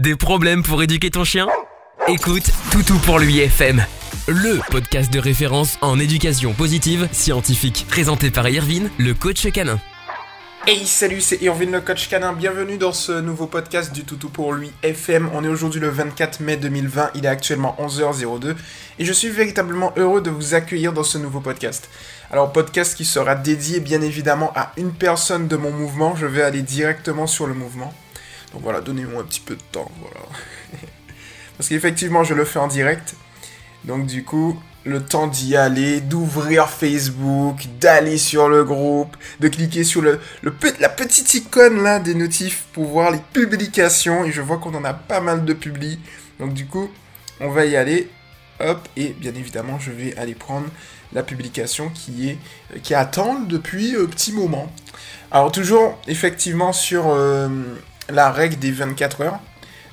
Des problèmes pour éduquer ton chien? Écoute Toutou pour lui FM, le podcast de référence en éducation positive scientifique, présenté par Irvine, le coach canin. Hey salut, c'est Irvine le coach canin, bienvenue dans ce nouveau podcast du Toutou pour lui FM. On est aujourd'hui le 24 mai 2020, il est actuellement 11h02 et je suis véritablement heureux de vous accueillir dans ce nouveau podcast. Alors podcast qui sera dédié bien évidemment à une personne de mon mouvement, je vais aller directement sur le mouvement. Donc voilà, donnez-moi un petit peu de temps, voilà. Parce qu'effectivement, je le fais en direct. Donc du coup, le temps d'y aller, d'ouvrir Facebook, d'aller sur le groupe, de cliquer sur la petite icône là des notifs pour voir les publications. Et je vois qu'on en a pas mal de publis. Donc du coup, on va y aller. Hop, et bien évidemment, je vais aller prendre la publication qui est qui attend depuis un petit moment. Alors toujours effectivement sur euh, la règle des 24 heures.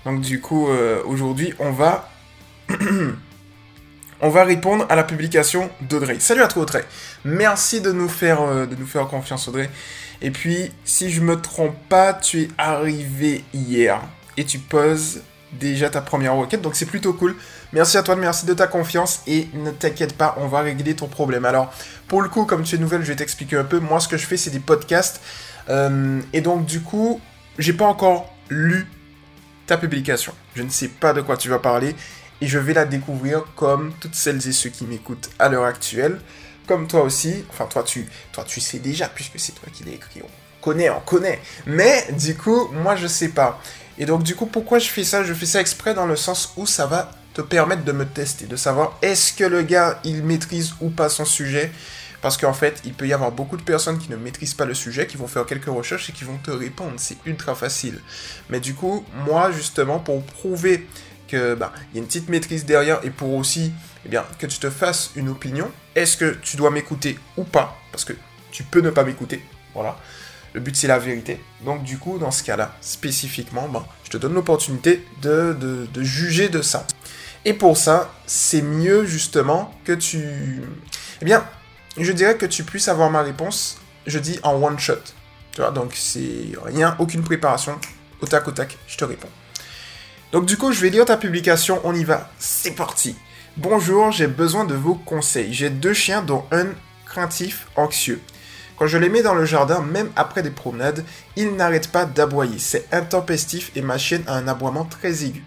Donc du coup, euh, aujourd'hui, on va... on va répondre à la publication d'Audrey. Salut à toi Audrey. Merci de nous faire, euh, confiance Audrey. Et puis, si je me trompe pas, tu es arrivé hier et tu poses déjà ta première requête, donc c'est plutôt cool. Merci à toi, merci de ta confiance et ne t'inquiète pas, on va régler ton problème. Alors, pour le coup, comme tu es nouvelle, je vais t'expliquer un peu. Moi, ce que je fais, c'est des podcasts. Euh, et donc, du coup, j'ai pas encore lu ta publication. Je ne sais pas de quoi tu vas parler et je vais la découvrir comme toutes celles et ceux qui m'écoutent à l'heure actuelle. Comme toi aussi, enfin toi tu, sais déjà puisque c'est toi qui l'as écrit, on connaît, on connaît. Mais du coup, moi je sais pas. Et donc du coup, pourquoi je fais ça? Je fais ça exprès dans le sens où ça va te permettre de me tester, de savoir est-ce que le gars il maîtrise ou pas son sujet parce qu'en fait, il peut y avoir beaucoup de personnes qui ne maîtrisent pas le sujet, qui vont faire quelques recherches et qui vont te répondre. C'est ultra facile. Mais du coup, moi, justement, pour prouver que bah, y a une petite maîtrise derrière et pour aussi eh bien, que tu te fasses une opinion, est-ce que tu dois m'écouter ou pas? Parce que tu peux ne pas m'écouter. Voilà. Le but, c'est la vérité. Donc, du coup, dans ce cas-là, spécifiquement, bah, je te donne l'opportunité de, de, de juger de ça. Et pour ça, c'est mieux justement que tu... Eh bien, je dirais que tu puisses avoir ma réponse, je dis en one shot. Tu vois, donc c'est rien, aucune préparation, au tac au tac, je te réponds. Donc du coup, je vais lire ta publication, on y va, c'est parti. Bonjour, j'ai besoin de vos conseils. J'ai deux chiens dont un craintif, anxieux. Quand je les mets dans le jardin, même après des promenades, ils n'arrêtent pas d'aboyer. C'est intempestif et ma chienne a un aboiement très aigu.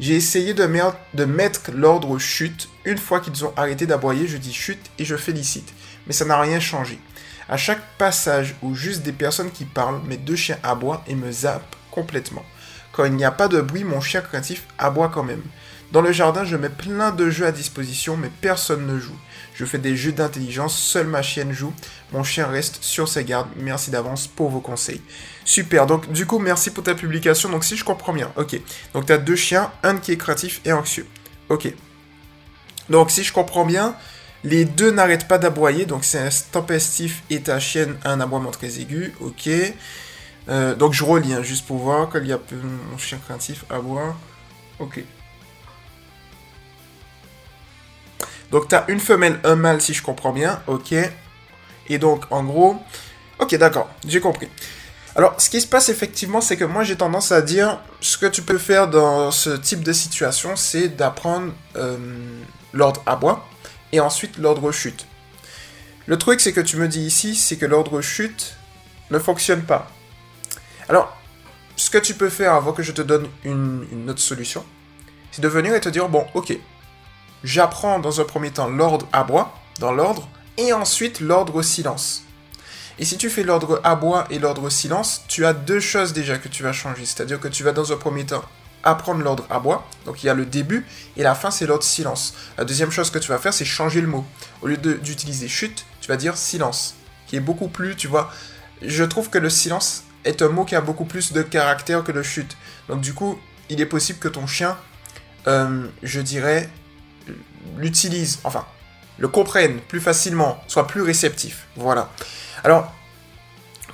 J'ai essayé de, mettre l'ordre chute. Une fois qu'ils ont arrêté d'aboyer, je dis chute et je félicite. Mais ça n'a rien changé. À chaque passage ou juste des personnes qui parlent, mes deux chiens aboient et me zappent complètement. Quand il n'y a pas de bruit, mon chien craintif aboie quand même. Dans le jardin, je mets plein de jeux à disposition, mais personne ne joue. Je fais des jeux d'intelligence, seule ma chienne joue. Mon chien reste sur ses gardes. Merci d'avance pour vos conseils. Super, donc du coup, merci pour ta publication. Donc si je comprends bien, ok. Donc tu as deux chiens, un qui est créatif et anxieux. Ok. Donc si je comprends bien, les deux n'arrêtent pas d'aboyer, donc c'est un tempestif et ta chienne a un aboiement très aigu, ok. Euh, donc je relis, hein, juste pour voir qu'il y a mon chien craintif aboie. Ok. Donc tu as une femelle, un mâle si je comprends bien, ok. Et donc en gros, ok d'accord, j'ai compris. Alors ce qui se passe effectivement, c'est que moi j'ai tendance à dire, ce que tu peux faire dans ce type de situation, c'est d'apprendre euh, l'ordre aboie et ensuite l'ordre chute. Le truc c'est que tu me dis ici, c'est que l'ordre chute ne fonctionne pas. Alors, ce que tu peux faire avant que je te donne une, une autre solution, c'est de venir et te dire, bon ok, j'apprends dans un premier temps l'ordre aboie, dans l'ordre, et ensuite l'ordre silence. Et si tu fais l'ordre aboie et l'ordre silence, tu as deux choses déjà que tu vas changer. C'est-à-dire que tu vas dans un premier temps apprendre l'ordre aboie, donc il y a le début, et la fin c'est l'ordre silence. La deuxième chose que tu vas faire, c'est changer le mot. Au lieu d'utiliser chute, tu vas dire silence, qui est beaucoup plus, tu vois. Je trouve que le silence est un mot qui a beaucoup plus de caractère que le chute. Donc du coup, il est possible que ton chien, euh, je dirais, l'utilise, enfin, le comprenne plus facilement, soit plus réceptif. Voilà. Alors,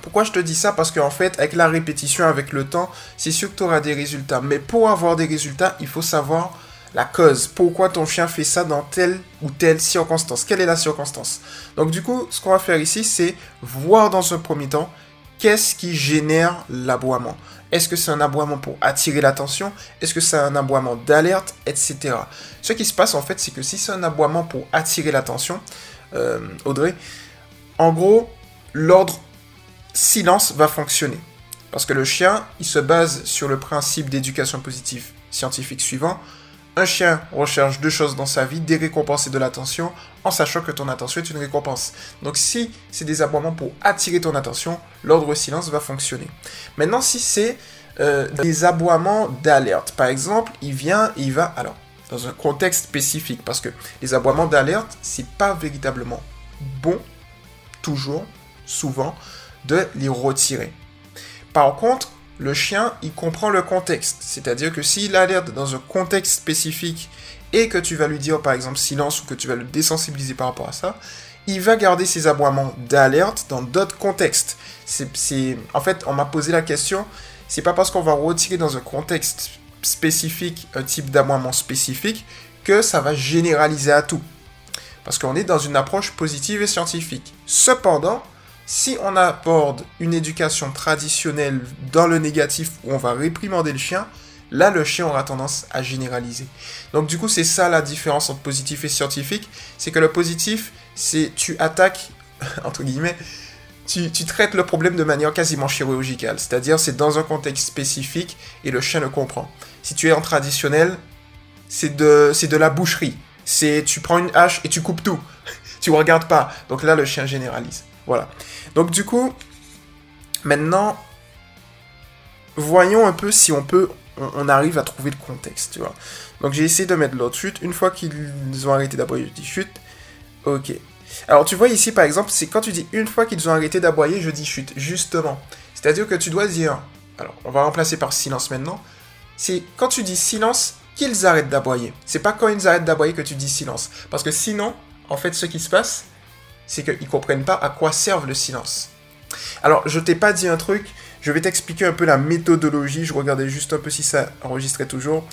pourquoi je te dis ça? Parce qu'en fait, avec la répétition, avec le temps, c'est sûr que tu auras des résultats. Mais pour avoir des résultats, il faut savoir la cause. Pourquoi ton chien fait ça dans telle ou telle circonstance? Quelle est la circonstance? Donc du coup, ce qu'on va faire ici, c'est voir dans un premier temps qu'est-ce qui génère l'aboiement? Est-ce que c'est un aboiement pour attirer l'attention? Est-ce que c'est un aboiement d'alerte Etc. Ce qui se passe en fait, c'est que si c'est un aboiement pour attirer l'attention, euh, Audrey, en gros, l'ordre silence va fonctionner. Parce que le chien, il se base sur le principe d'éducation positive scientifique suivant. Un chien recherche deux choses dans sa vie, des récompenses et de l'attention, en sachant que ton attention est une récompense. Donc si c'est des aboiements pour attirer ton attention, l'ordre silence va fonctionner. Maintenant, si c'est euh, des aboiements d'alerte, par exemple, il vient, il va, alors, dans un contexte spécifique, parce que les aboiements d'alerte, c'est pas véritablement bon, toujours, souvent, de les retirer. Par contre, le chien, il comprend le contexte. C'est-à-dire que s'il alerte dans un contexte spécifique et que tu vas lui dire par exemple silence ou que tu vas le désensibiliser par rapport à ça, il va garder ses aboiements d'alerte dans d'autres contextes. En fait, on m'a posé la question, c'est pas parce qu'on va retirer dans un contexte spécifique un type d'aboiement spécifique que ça va généraliser à tout. Parce qu'on est dans une approche positive et scientifique. Cependant, si on aborde une éducation traditionnelle dans le négatif où on va réprimander le chien, là le chien aura tendance à généraliser. Donc du coup c'est ça la différence entre positif et scientifique, c'est que le positif c'est tu attaques, entre guillemets, tu, traites le problème de manière quasiment chirurgicale, c'est-à-dire c'est dans un contexte spécifique et le chien le comprend. Si tu es en traditionnel, c'est de, c'est de la boucherie, c'est tu prends une hache et tu coupes tout, tu regardes pas, donc là le chien généralise. Voilà. Donc du coup, maintenant, voyons un peu si on peut, on, arrive à trouver le contexte. Donc j'ai essayé de mettre l'autre chute. Une fois qu'ils ont arrêté d'aboyer, je dis chute. Ok. Alors tu vois ici par exemple, c'est quand tu dis une fois qu'ils ont arrêté d'aboyer, je dis chute. Justement. C'est-à-dire que tu dois dire, alors on va remplacer par silence maintenant. C'est quand tu dis silence qu'ils arrêtent d'aboyer. C'est pas quand ils arrêtent d'aboyer que tu dis silence. Parce que sinon, en fait, ce qui se passe, c'est qu'ils comprennent pas à quoi servent le silence. Alors, je t'ai pas dit un truc, je vais t'expliquer un peu la méthodologie, je regardais juste un peu si ça enregistrait toujours.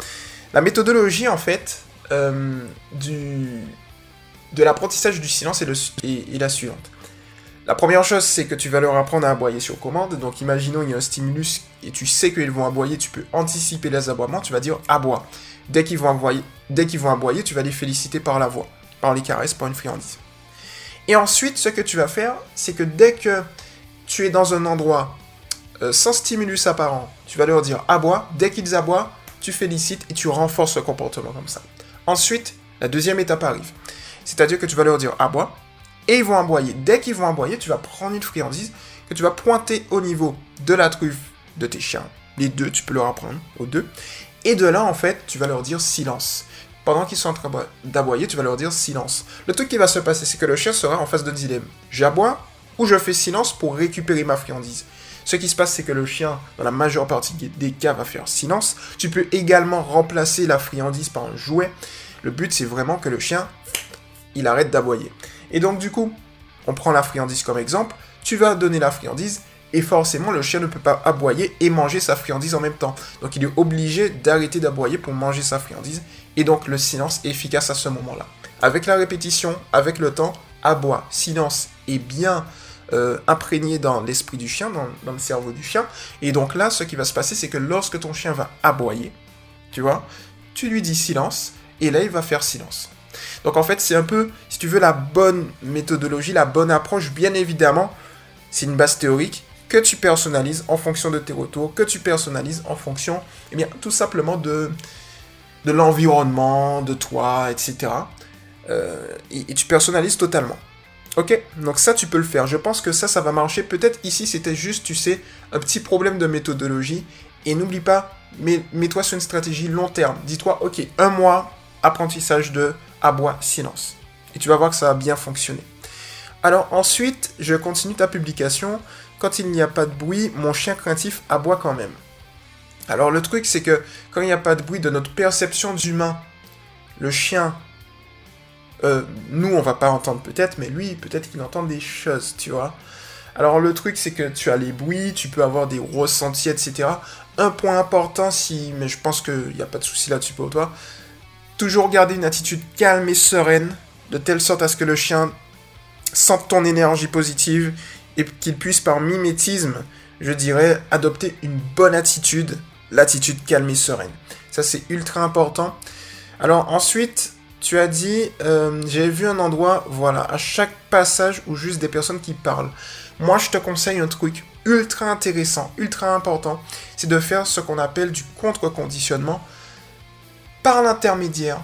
La méthodologie, en fait, euh, de l'apprentissage du silence est, la suivante. La première chose, c'est que tu vas leur apprendre à aboyer sur commande. Donc, imaginons il y a un stimulus et tu sais qu'ils vont aboyer, tu peux anticiper les aboiements, tu vas dire aboie. Dès qu'ils vont, aboyer, dès qu'ils vont aboyer, tu vas les féliciter par la voix, par les caresses, par une friandise. Et ensuite, ce que tu vas faire, c'est que dès que tu es dans un endroit euh, sans stimulus apparent, tu vas leur dire aboie. Dès qu'ils aboient, tu félicites et tu renforces le comportement comme ça. Ensuite, la deuxième étape arrive. C'est-à-dire que tu vas leur dire aboie et ils vont aboyer. Dès qu'ils vont aboyer, tu vas prendre une friandise que tu vas pointer au niveau de la truffe de tes chiens. Les deux, tu peux leur apprendre aux deux. Et de là, en fait, tu vas leur dire silence pendant qu'ils sont en train d'aboyer, tu vas leur dire silence. Le truc qui va se passer, c'est que le chien sera en face d'un dilemme. J'aboie ou je fais silence pour récupérer ma friandise. Ce qui se passe, c'est que le chien, dans la majeure partie des cas, va faire silence. Tu peux également remplacer la friandise par un jouet. Le but, c'est vraiment que le chien, il arrête d'aboyer. Et donc, du coup, on prend la friandise comme exemple. Tu vas donner la friandise et forcément, le chien ne peut pas aboyer et manger sa friandise en même temps. Donc, il est obligé d'arrêter d'aboyer pour manger sa friandise et donc le silence est efficace à ce moment-là. Avec la répétition, avec le temps, aboie, silence est bien euh, imprégné dans l'esprit du chien, dans, dans, le cerveau du chien. Et donc là, ce qui va se passer, c'est que lorsque ton chien va aboyer, tu vois, tu lui dis silence, et là, il va faire silence. Donc en fait, c'est un peu, si tu veux, la bonne méthodologie, la bonne approche, bien évidemment, c'est une base théorique que tu personnalises en fonction de tes retours, que tu personnalises en fonction, eh bien, tout simplement de, de l'environnement, de toi, etc. Euh, et, tu personnalises totalement. Ok, donc ça tu peux le faire. Je pense que ça, ça va marcher. Peut-être ici c'était juste, tu sais, un petit problème de méthodologie. Et n'oublie pas, mets-toi sur une stratégie long terme. Dis-toi, ok, un mois, apprentissage de aboie silence. Et tu vas voir que ça va bien fonctionner. Alors ensuite, je continue ta publication. Quand il n'y a pas de bruit, mon chien craintif aboie quand même. Alors le truc, c'est que quand il n'y a pas de bruit de notre perception d'humain, le chien, euh, nous, on va pas entendre peut-être, mais lui, peut-être qu'il entend des choses, tu vois. Alors le truc, c'est que tu as les bruits, tu peux avoir des ressentis, etc. Un point important, si, mais je pense qu'il n'y a pas de souci là-dessus pour toi, toujours garder une attitude calme et sereine, de telle sorte à ce que le chien sente ton énergie positive et qu'il puisse par mimétisme je dirais adopter une bonne attitude, l'attitude calme et sereine. Ça, c'est ultra important. Alors ensuite, tu as dit, euh, j'ai vu un endroit, voilà, à chaque passage où juste des personnes qui parlent. Moi, je te conseille un truc ultra intéressant, ultra important, c'est de faire ce qu'on appelle du contre-conditionnement par l'intermédiaire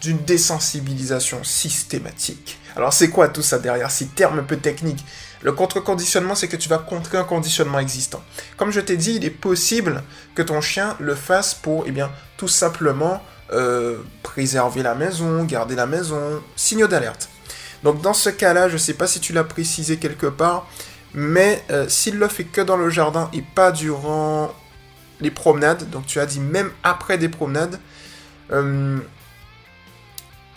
d'une désensibilisation systématique. Alors c'est quoi tout ça derrière? Ces termes un peu techniques Le contre-conditionnement, c'est que tu vas contrer un conditionnement existant. Comme je t'ai dit, il est possible que ton chien le fasse pour, eh bien, tout simplement euh, préserver la maison, garder la maison, signaux d'alerte. Donc dans ce cas-là, je ne sais pas si tu l'as précisé quelque part, mais euh, s'il le fait que dans le jardin et pas durant les promenades, donc tu as dit même après des promenades, euh,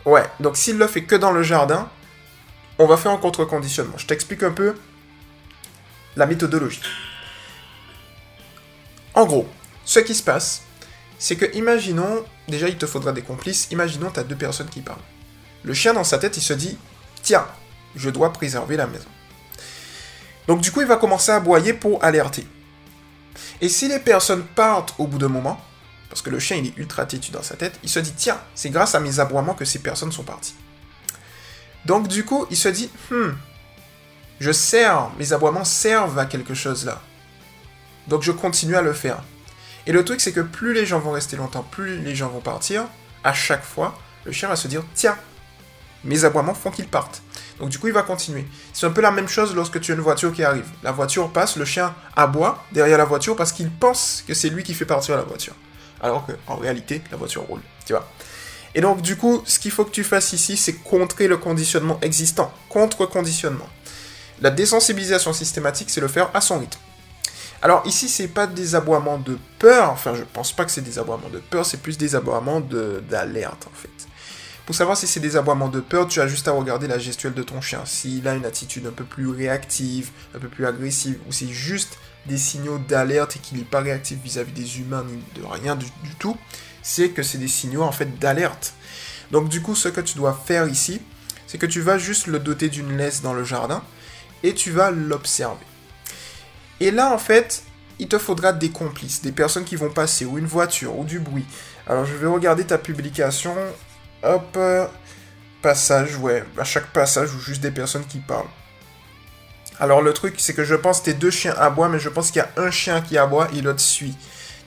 ouais, donc s'il le fait que dans le jardin, on va faire un contre-conditionnement. Je t'explique un peu la méthodologie. En gros, ce qui se passe, c'est que imaginons, déjà il te faudra des complices, imaginons tu as deux personnes qui parlent. Le chien dans sa tête, il se dit, tiens, je dois préserver la maison. Donc du coup, il va commencer à aboyer pour alerter. Et si les personnes partent au bout d'un moment, parce que le chien il est ultra têtu dans sa tête, il se dit tiens, c'est grâce à mes aboiements que ces personnes sont parties. Donc du coup, il se dit hmm, je sers, mes aboiements servent à quelque chose là. Donc je continue à le faire. Et le truc c'est que plus les gens vont rester longtemps, plus les gens vont partir, à chaque fois, le chien va se dire tiens, mes aboiements font qu'ils partent. Donc du coup, il va continuer. C'est un peu la même chose lorsque tu as une voiture qui arrive. La voiture passe, le chien aboie derrière la voiture parce qu'il pense que c'est lui qui fait partir la voiture. Alors qu'en réalité, la voiture roule. Tu vois Et donc du coup, ce qu'il faut que tu fasses ici, c'est contrer le conditionnement existant. Contre-conditionnement. La désensibilisation systématique, c'est le faire à son rythme. Alors ici, c'est pas des aboiements de peur, enfin je pense pas que c'est des aboiements de peur, c'est plus des aboiements d'alerte en fait. Pour savoir si c'est des aboiements de peur, tu as juste à regarder la gestuelle de ton chien. S'il a une attitude un peu plus réactive, un peu plus agressive, ou c'est juste des signaux d'alerte et qu'il n'est pas réactif vis-à-vis des humains ni de rien du, tout, c'est que c'est des signaux en fait d'alerte. Donc du coup, ce que tu dois faire ici, c'est que tu vas juste le doter d'une laisse dans le jardin et tu vas l'observer. Et là, en fait, il te faudra des complices, des personnes qui vont passer, ou une voiture, ou du bruit. Alors je vais regarder ta publication Hop. Passage, ouais. À chaque passage, ou juste des personnes qui parlent. Alors le truc, c'est que je pense que tes deux chiens aboient, mais je pense qu'il y a un chien qui aboie et l'autre suit.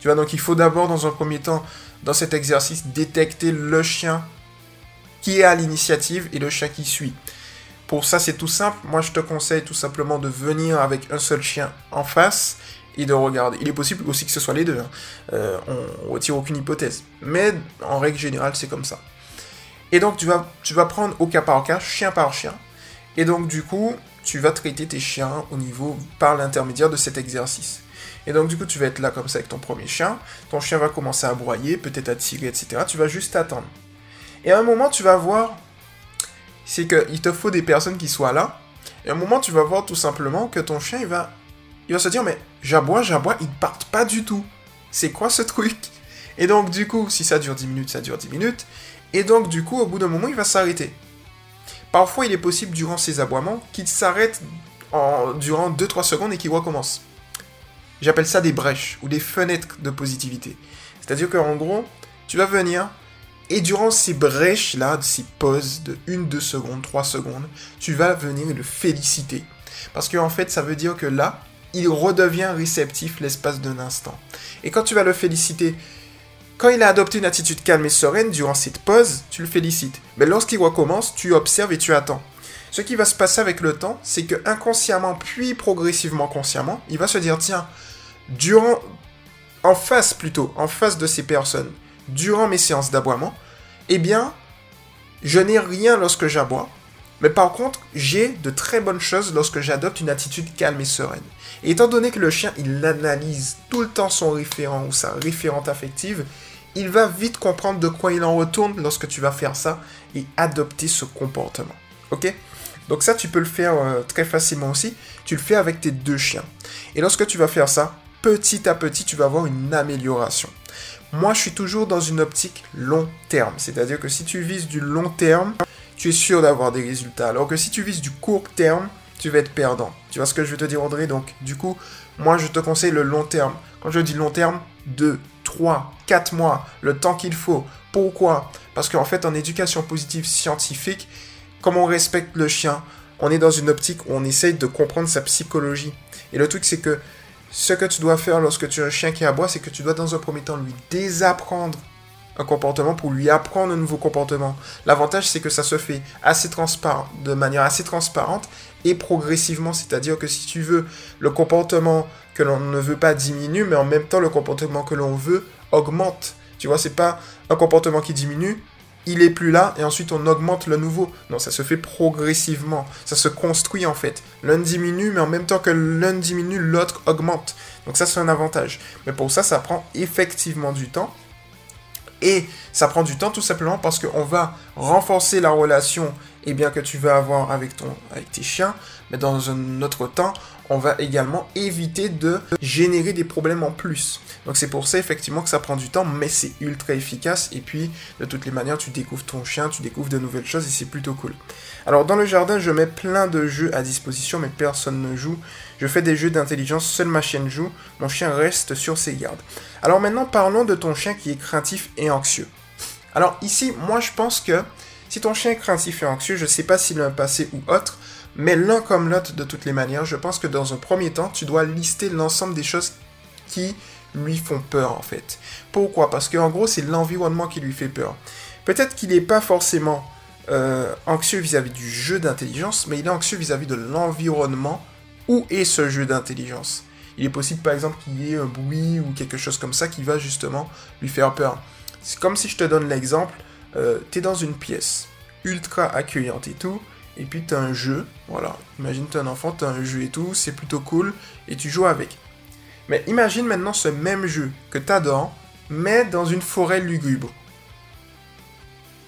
Tu vois, donc il faut d'abord, dans un premier temps, dans cet exercice, détecter le chien qui est à l'initiative et le chien qui suit. Pour ça, c'est tout simple. Moi, je te conseille tout simplement de venir avec un seul chien en face et de regarder. Il est possible aussi que ce soit les deux. Hein. Euh, on retire aucune hypothèse. Mais en règle générale, c'est comme ça. Et donc, tu vas, tu vas prendre au cas par cas, chien par chien. Et donc, du coup, tu vas traiter tes chiens au niveau, par l'intermédiaire de cet exercice. Et donc, du coup, tu vas être là comme ça avec ton premier chien. Ton chien va commencer à broyer, peut-être à tirer, etc. Tu vas juste attendre. Et à un moment, tu vas voir, c'est qu'il te faut des personnes qui soient là. Et à un moment, tu vas voir tout simplement que ton chien, il va, il va se dire, mais j'aboie, j'aboie, ils partent pas du tout. C'est quoi ce truc? Et donc, du coup, si ça dure 10 minutes, ça dure 10 minutes. Et donc, du coup, au bout d'un moment, il va s'arrêter. Parfois, il est possible, durant ces aboiements, qu'il s'arrête en, durant 2-3 secondes et qu'il recommence. J'appelle ça des brèches ou des fenêtres de positivité. C'est-à-dire qu'en gros, tu vas venir et durant ces brèches-là, ces pauses de 1-2 secondes, 3 secondes, tu vas venir le féliciter. Parce qu'en en fait, ça veut dire que là, il redevient réceptif l'espace d'un instant. Et quand tu vas le féliciter quand il a adopté une attitude calme et sereine durant cette pause, tu le félicites. Mais lorsqu'il recommence, tu observes et tu attends. Ce qui va se passer avec le temps, c'est que inconsciemment puis progressivement consciemment, il va se dire tiens, durant en face plutôt, en face de ces personnes, durant mes séances d'aboiement, eh bien, je n'ai rien lorsque j'aboie, mais par contre, j'ai de très bonnes choses lorsque j'adopte une attitude calme et sereine. Et étant donné que le chien, il analyse tout le temps son référent ou sa référente affective, il va vite comprendre de quoi il en retourne lorsque tu vas faire ça et adopter ce comportement. Ok? Donc ça, tu peux le faire euh, très facilement aussi. Tu le fais avec tes deux chiens. Et lorsque tu vas faire ça, petit à petit, tu vas avoir une amélioration. Moi, je suis toujours dans une optique long terme. C'est-à-dire que si tu vises du long terme, tu es sûr d'avoir des résultats. Alors que si tu vises du court terme, tu vas être perdant. Tu vois ce que je veux te dire, André? Donc, du coup, moi je te conseille le long terme. Quand je dis long terme, 2, 3, 4 mois, le temps qu'il faut. Pourquoi? Parce qu'en fait, en éducation positive scientifique, comme on respecte le chien, on est dans une optique où on essaye de comprendre sa psychologie. Et le truc, c'est que ce que tu dois faire lorsque tu as un chien qui aboie, c'est que tu dois dans un premier temps lui désapprendre un comportement pour lui apprendre un nouveau comportement. L'avantage, c'est que ça se fait assez transparent, de manière assez transparente et progressivement. C'est-à-dire que si tu veux, le comportement que l'on ne veut pas diminue, mais en même temps, le comportement que l'on veut augmente. Tu vois, c'est pas un comportement qui diminue, il est plus là et ensuite on augmente le nouveau. Non, ça se fait progressivement. Ça se construit en fait. L'un diminue, mais en même temps que l'un diminue, l'autre augmente. Donc ça, c'est un avantage. Mais pour ça, ça prend effectivement du temps. Et ça prend du temps tout simplement parce qu'on va renforcer la relation eh bien, que tu vas avoir avec, ton, avec tes chiens. Mais dans un autre temps, on va également éviter de générer des problèmes en plus. Donc c'est pour ça effectivement que ça prend du temps, mais c'est ultra efficace. Et puis de toutes les manières, tu découvres ton chien, tu découvres de nouvelles choses et c'est plutôt cool. Alors dans le jardin, je mets plein de jeux à disposition, mais personne ne joue. Je fais des jeux d'intelligence, seule ma chienne joue. Mon chien reste sur ses gardes. Alors maintenant, parlons de ton chien qui est craintif et anxieux. Alors ici, moi je pense que si ton chien est craintif et anxieux, je ne sais pas s'il a un passé ou autre, mais l'un comme l'autre, de toutes les manières, je pense que dans un premier temps, tu dois lister l'ensemble des choses qui lui font peur en fait. Pourquoi? Parce qu'en gros, c'est l'environnement qui lui fait peur. Peut-être qu'il n'est pas forcément euh, anxieux vis-à-vis du jeu d'intelligence, mais il est anxieux vis-à-vis de l'environnement où est ce jeu d'intelligence. Il est possible par exemple qu'il y ait un bruit ou quelque chose comme ça qui va justement lui faire peur. C'est comme si je te donne l'exemple, euh, tu es dans une pièce ultra accueillante et tout, et puis tu as un jeu, voilà, imagine tu un enfant, tu as un jeu et tout, c'est plutôt cool, et tu joues avec. Mais imagine maintenant ce même jeu que tu adores, mais dans une forêt lugubre.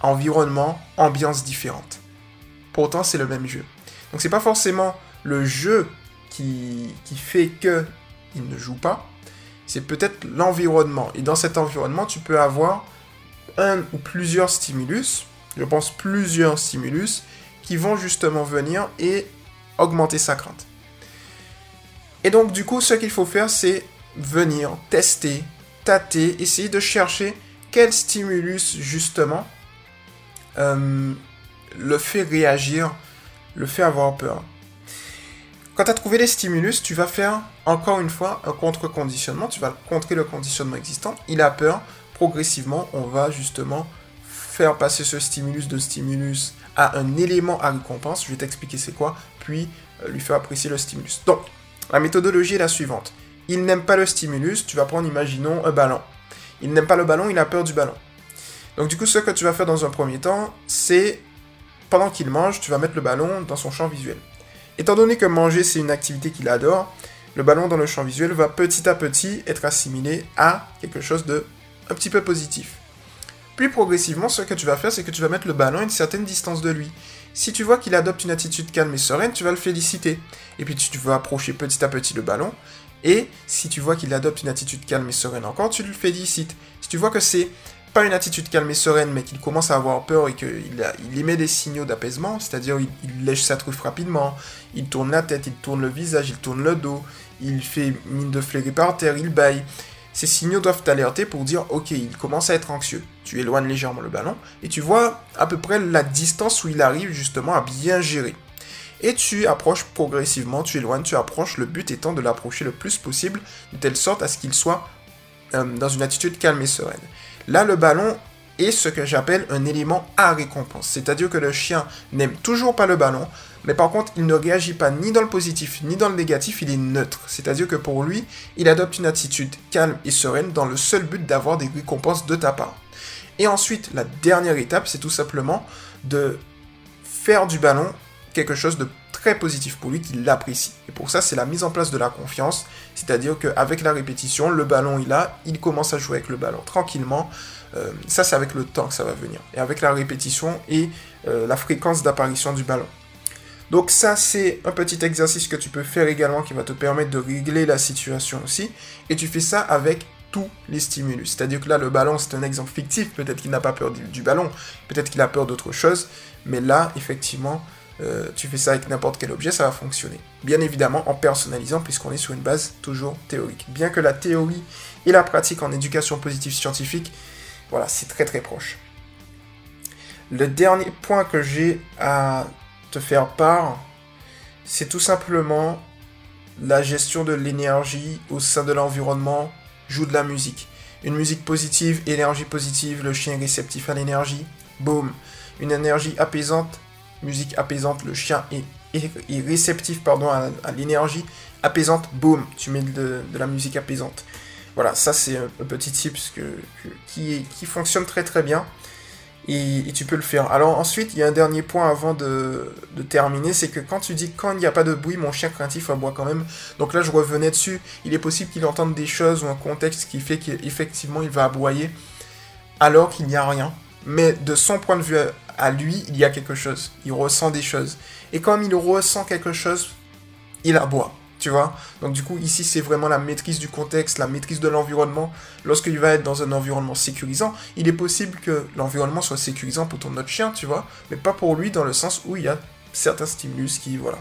Environnement, ambiance différente. Pourtant, c'est le même jeu. Donc c'est pas forcément le jeu qui, qui fait que il ne joue pas, c'est peut-être l'environnement. Et dans cet environnement, tu peux avoir un ou plusieurs stimulus, je pense plusieurs stimulus, qui vont justement venir et augmenter sa crainte. Et donc du coup, ce qu'il faut faire, c'est venir tester, tâter, essayer de chercher quel stimulus justement euh, le fait réagir, le fait avoir peur. Quand tu as trouvé les stimulus, tu vas faire encore une fois un contre-conditionnement, tu vas contrer le conditionnement existant. Il a peur, progressivement, on va justement faire passer ce stimulus de stimulus à un élément à récompense, je vais t'expliquer c'est quoi, puis euh, lui faire apprécier le stimulus. Donc, la méthodologie est la suivante. Il n'aime pas le stimulus, tu vas prendre, imaginons, un ballon. Il n'aime pas le ballon, il a peur du ballon. Donc du coup, ce que tu vas faire dans un premier temps, c'est, pendant qu'il mange, tu vas mettre le ballon dans son champ visuel. Étant donné que manger, c'est une activité qu'il adore, le ballon dans le champ visuel va petit à petit être assimilé à quelque chose de un petit peu positif. Puis progressivement, ce que tu vas faire, c'est que tu vas mettre le ballon à une certaine distance de lui. Si tu vois qu'il adopte une attitude calme et sereine, tu vas le féliciter. Et puis tu vas approcher petit à petit le ballon. Et si tu vois qu'il adopte une attitude calme et sereine encore, tu le félicites. Si tu vois que c'est pas une attitude calme et sereine, mais qu'il commence à avoir peur et qu'il il émet des signaux d'apaisement, c'est-à-dire il, il, lèche sa truffe rapidement, il tourne la tête, il tourne le visage, il tourne le dos, il fait mine de flairer par terre, il baille, ces signaux doivent t'alerter pour dire ok, il commence à être anxieux. Tu éloignes légèrement le ballon et tu vois à peu près la distance où il arrive justement à bien gérer. Et tu approches progressivement, tu éloignes, tu approches, le but étant de l'approcher le plus possible, de telle sorte à ce qu'il soit euh, dans une attitude calme et sereine. Là, le ballon est ce que j'appelle un élément à récompense. C'est-à-dire que le chien n'aime toujours pas le ballon, mais par contre, il ne réagit pas ni dans le positif ni dans le négatif, il est neutre. C'est-à-dire que pour lui, il adopte une attitude calme et sereine dans le seul but d'avoir des récompenses de ta part. Et ensuite, la dernière étape, c'est tout simplement de faire du ballon quelque chose de très positif pour lui, qu'il l'apprécie. Et pour ça, c'est la mise en place de la confiance, c'est-à-dire qu'avec la répétition, le ballon il a, il commence à jouer avec le ballon tranquillement. Euh, ça, c'est avec le temps que ça va venir. Et avec la répétition et euh, la fréquence d'apparition du ballon. Donc ça, c'est un petit exercice que tu peux faire également qui va te permettre de régler la situation aussi. Et tu fais ça avec tous les stimulus. C'est-à-dire que là, le ballon, c'est un exemple fictif. Peut-être qu'il n'a pas peur du, ballon, peut-être qu'il a peur d'autre chose. Mais là, effectivement, euh, tu fais ça avec n'importe quel objet, ça va fonctionner. Bien évidemment en personnalisant puisqu'on est sur une base toujours théorique. Bien que la théorie et la pratique en éducation positive scientifique, voilà, c'est très très proche. Le dernier point que j'ai à te faire part, c'est tout simplement la gestion de l'énergie au sein de l'environnement joue de la musique. Une musique positive, énergie positive, le chien réceptif à l'énergie, boum. Une énergie apaisante, musique apaisante, le chien est, réceptif pardon, à, l'énergie apaisante, boum, tu mets de, la musique apaisante. Voilà, ça c'est un, petit tip qui, qui fonctionne très très bien et, tu peux le faire. Alors ensuite, il y a un dernier point avant de, terminer, c'est que quand tu dis quand il n'y a pas de bruit, mon chien craintif aboie quand même. Donc là, je revenais dessus. Il est possible qu'il entende des choses ou un contexte qui fait qu'effectivement il va aboyer alors qu'il n'y a rien. Mais de son point de vue à lui, il y a quelque chose. Il ressent des choses. Et comme il ressent quelque chose, il aboie tu vois. Donc du coup, ici, c'est vraiment la maîtrise du contexte, la maîtrise de l'environnement. Lorsqu'il va être dans un environnement sécurisant, il est possible que l'environnement soit sécurisant pour ton autre chien, tu vois, mais pas pour lui dans le sens où il y a certains stimulus qui, voilà.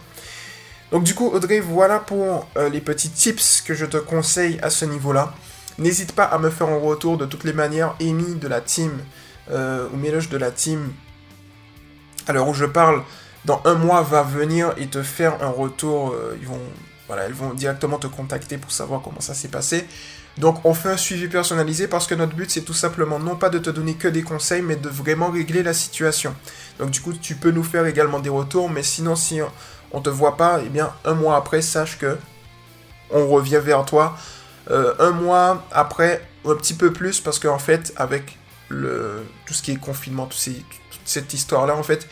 Donc du coup, Audrey, voilà pour euh, les petits tips que je te conseille à ce niveau-là. N'hésite pas à me faire un retour de toutes les manières, Amy de la team, euh, ou Méloge de la team, à l'heure où je parle, dans un mois va venir et te faire un retour, euh, ils vont voilà, elles vont directement te contacter pour savoir comment ça s'est passé. Donc on fait un suivi personnalisé parce que notre but c'est tout simplement non pas de te donner que des conseils mais de vraiment régler la situation. Donc du coup tu peux nous faire également des retours mais sinon si on te voit pas, eh bien un mois après sache que on revient vers toi. Euh, un mois après, un petit peu plus parce qu'en fait avec tout ce qui est confinement, toute cette histoire là en fait,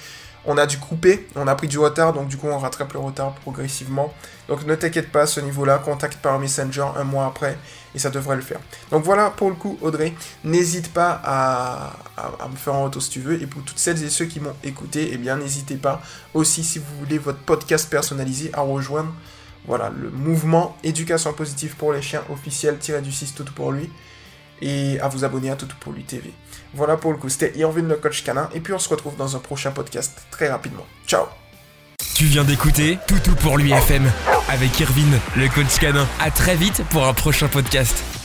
on a dû couper, on a pris du retard, donc du coup on rattrape le retard progressivement. Donc ne t'inquiète pas à ce niveau-là, contacte par Messenger un mois après et ça devrait le faire. Donc voilà pour le coup Audrey, n'hésite pas à, me faire un retour si tu veux. Et pour toutes celles et ceux qui m'ont écouté, eh bien n'hésitez pas aussi si vous voulez votre podcast personnalisé à rejoindre voilà, le mouvement Éducation positive pour les chiens officiel du 6 tout pour lui et à vous abonner à Toutou pour lui TV. Voilà pour le coup, c'était Irvin le coach canin, et puis on se retrouve dans un prochain podcast très rapidement. Ciao Tu viens d'écouter Toutou pour lui FM avec Irvin le coach canin. À très vite pour un prochain podcast.